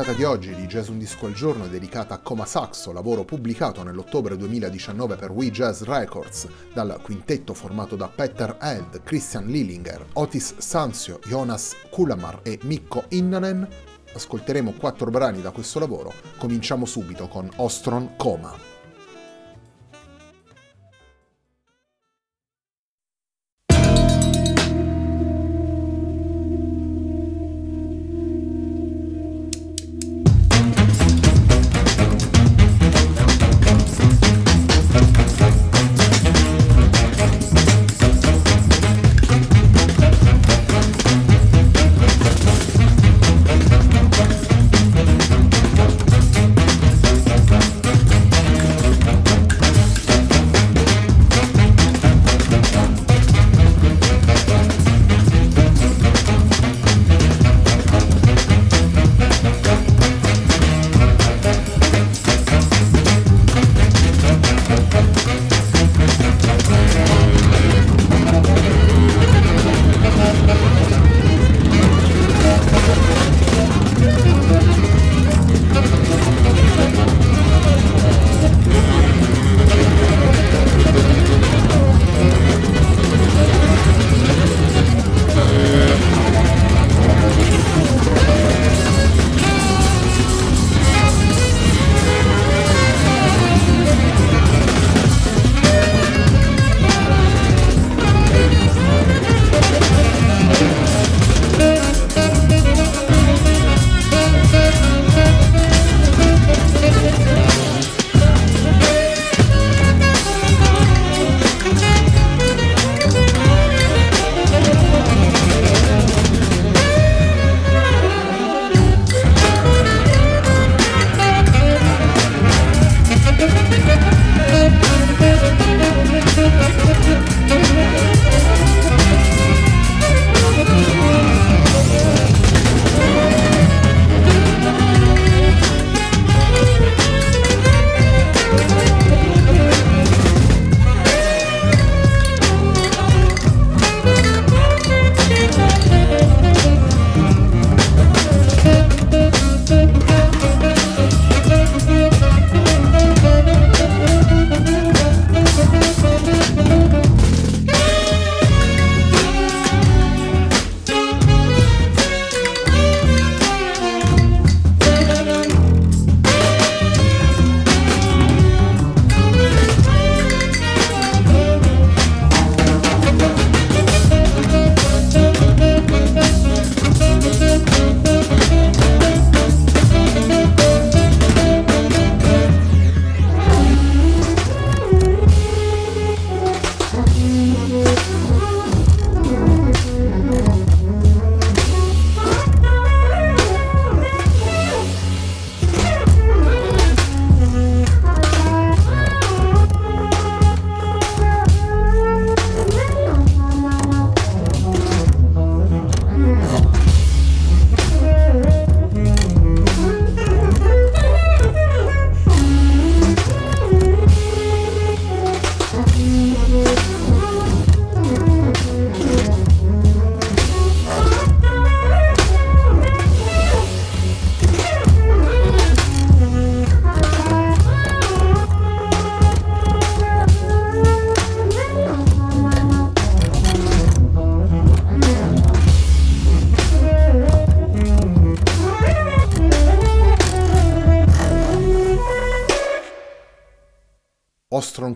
Puntata di oggi di Jazz Un Disco al Giorno è dedicata a Coma Saxo, lavoro pubblicato nell'ottobre 2019 per We Jazz Records dal quintetto formato da Peter Held, Christian Lillinger, Otis Sanzio, Jonas Kulamar e Mikko Innanen. Ascolteremo quattro brani da questo lavoro. Cominciamo subito con Ostron Coma.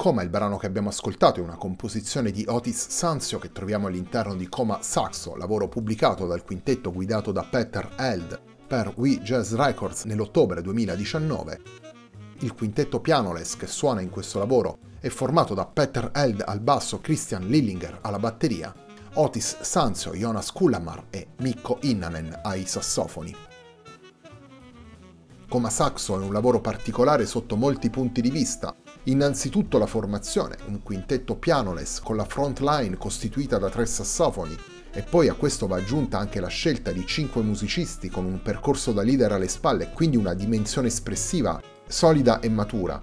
Coma, il brano che abbiamo ascoltato, è una composizione di Otis Sanzio che troviamo all'interno di Coma Saxo, lavoro pubblicato dal quintetto guidato da Peter Held per We Jazz Records nell'ottobre 2019. Il quintetto pianoless che suona in questo lavoro è formato da Peter Held al basso, Christian Lillinger alla batteria, Otis Sanzio, Jonas Kullamar e Mikko Innanen ai sassofoni. Coma Saxo è un lavoro particolare sotto molti punti di vista. Innanzitutto la formazione, un quintetto pianoless con la front line costituita da tre sassofoni, e poi a questo va aggiunta anche la scelta di cinque musicisti con un percorso da leader alle spalle quindi una dimensione espressiva solida e matura,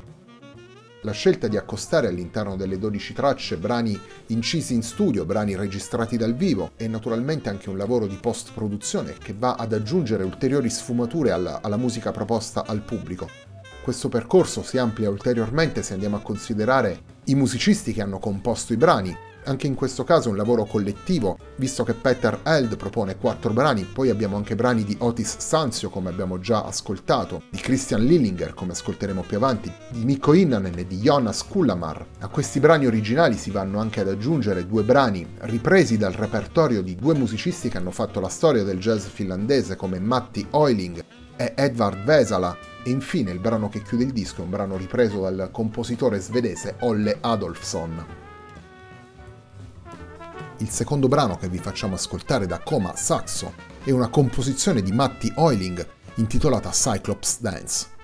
la scelta di accostare all'interno delle 12 tracce brani incisi in studio, brani registrati dal vivo e naturalmente anche un lavoro di post-produzione che va ad aggiungere ulteriori sfumature alla, alla musica proposta al pubblico. Questo percorso si amplia ulteriormente se andiamo a considerare i musicisti che hanno composto i brani, anche in questo caso un lavoro collettivo, visto che Peter Held propone quattro brani, poi abbiamo anche brani di Otis Sanzio, come abbiamo già ascoltato, di Christian Lillinger, come ascolteremo più avanti, di Mikko Innanen e di Jonas Kullamar. A questi brani originali si vanno anche ad aggiungere due brani ripresi dal repertorio di due musicisti che hanno fatto la storia del jazz finlandese come Matti Oiling e Edvard Vesala, e infine il brano che chiude il disco è un brano ripreso dal compositore svedese Olle Adolfsson. Il secondo brano che vi facciamo ascoltare da Coma Saxo è una composizione di Matti Oiling intitolata Cyclops Dance.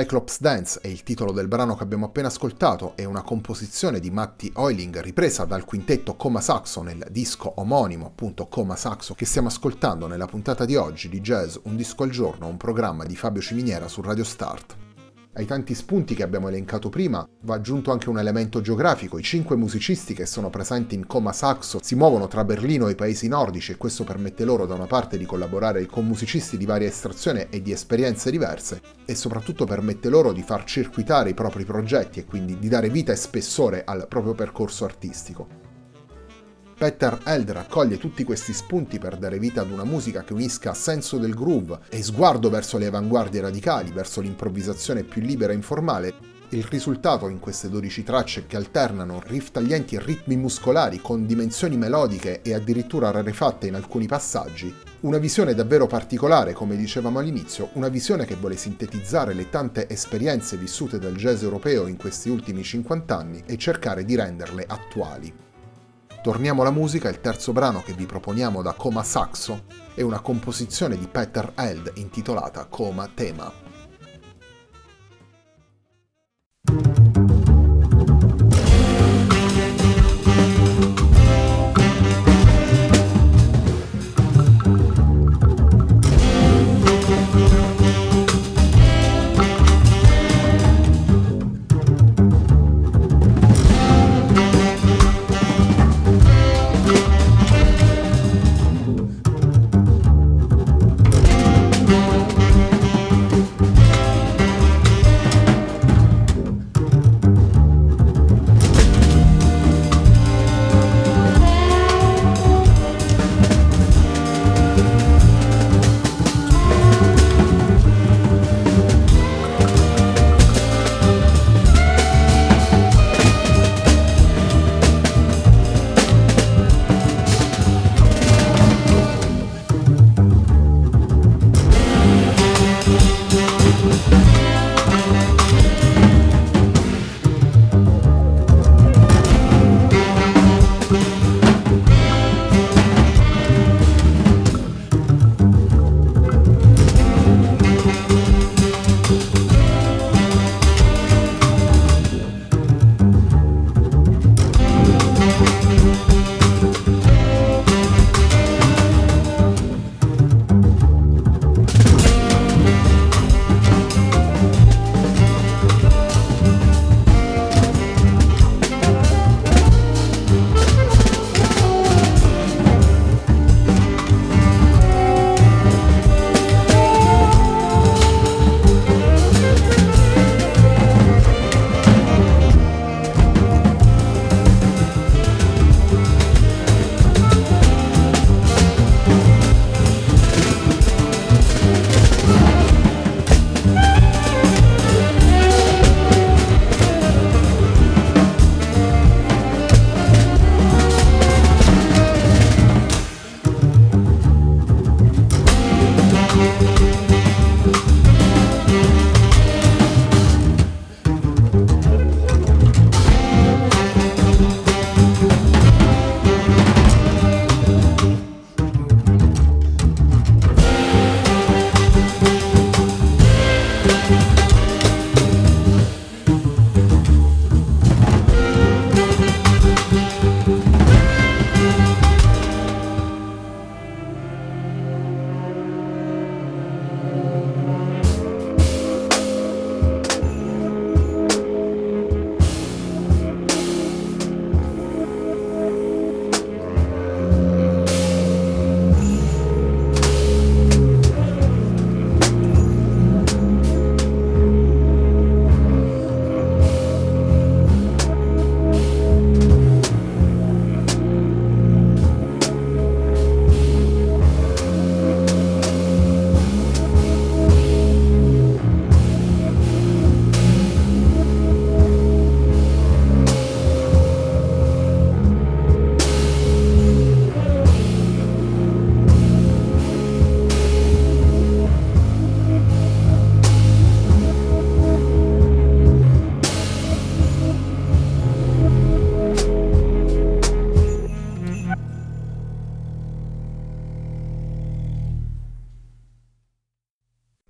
Cyclops Dance è il titolo del brano che abbiamo appena ascoltato, è una composizione di Matti Oiling ripresa dal quintetto Coma Saxo nel disco omonimo appunto Coma Saxo che stiamo ascoltando nella puntata di oggi di Jazz Un disco al giorno, un programma di Fabio Ciminiera su Radio Start. Ai tanti spunti che abbiamo elencato prima va aggiunto anche un elemento geografico. I cinque musicisti che sono presenti in Coma Saxo si muovono tra Berlino e i paesi nordici e questo permette loro da una parte di collaborare con musicisti di varia estrazione e di esperienze diverse e soprattutto permette loro di far circuitare i propri progetti e quindi di dare vita e spessore al proprio percorso artistico. Peter Held raccoglie tutti questi spunti per dare vita ad una musica che unisca senso del groove e sguardo verso le avanguardie radicali, verso l'improvvisazione più libera e informale. Il risultato in queste 12 tracce che alternano riff taglienti e ritmi muscolari con dimensioni melodiche e addirittura rarefatte in alcuni passaggi, una visione davvero particolare, come dicevamo all'inizio, una visione che vuole sintetizzare le tante esperienze vissute dal jazz europeo in questi ultimi 50 anni e cercare di renderle attuali. Torniamo alla musica, il terzo brano che vi proponiamo da Coma Saxo è una composizione di Peter Held intitolata Coma Tema.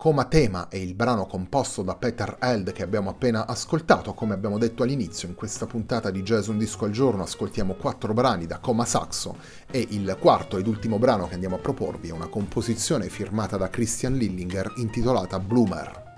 Coma Tema è il brano composto da Peter Held che abbiamo appena ascoltato. Come abbiamo detto all'inizio, in questa puntata di Jazz Un Disco al Giorno ascoltiamo quattro brani da Coma Saxo e il quarto ed ultimo brano che andiamo a proporvi è una composizione firmata da Christian Lillinger intitolata Bloomer.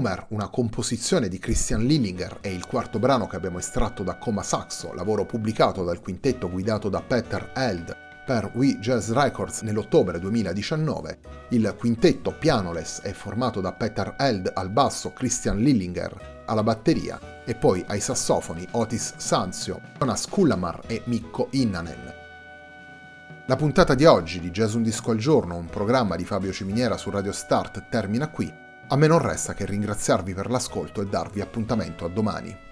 Bloomer, una composizione di Christian Lillinger, è il quarto brano che abbiamo estratto da Coma Saxo, lavoro pubblicato dal quintetto guidato da Peter Held per We Jazz Records nell'ottobre 2019. Il quintetto pianoless è formato da Peter Held al basso, Christian Lillinger alla batteria e poi ai sassofoni Otis Sanzio, Jonas Kullamar e Mikko Innanen. La puntata di oggi di Jazz Un Disco al Giorno, un programma di Fabio Ciminiera su Radio Start, termina qui. A me non resta che ringraziarvi per l'ascolto e darvi appuntamento a domani.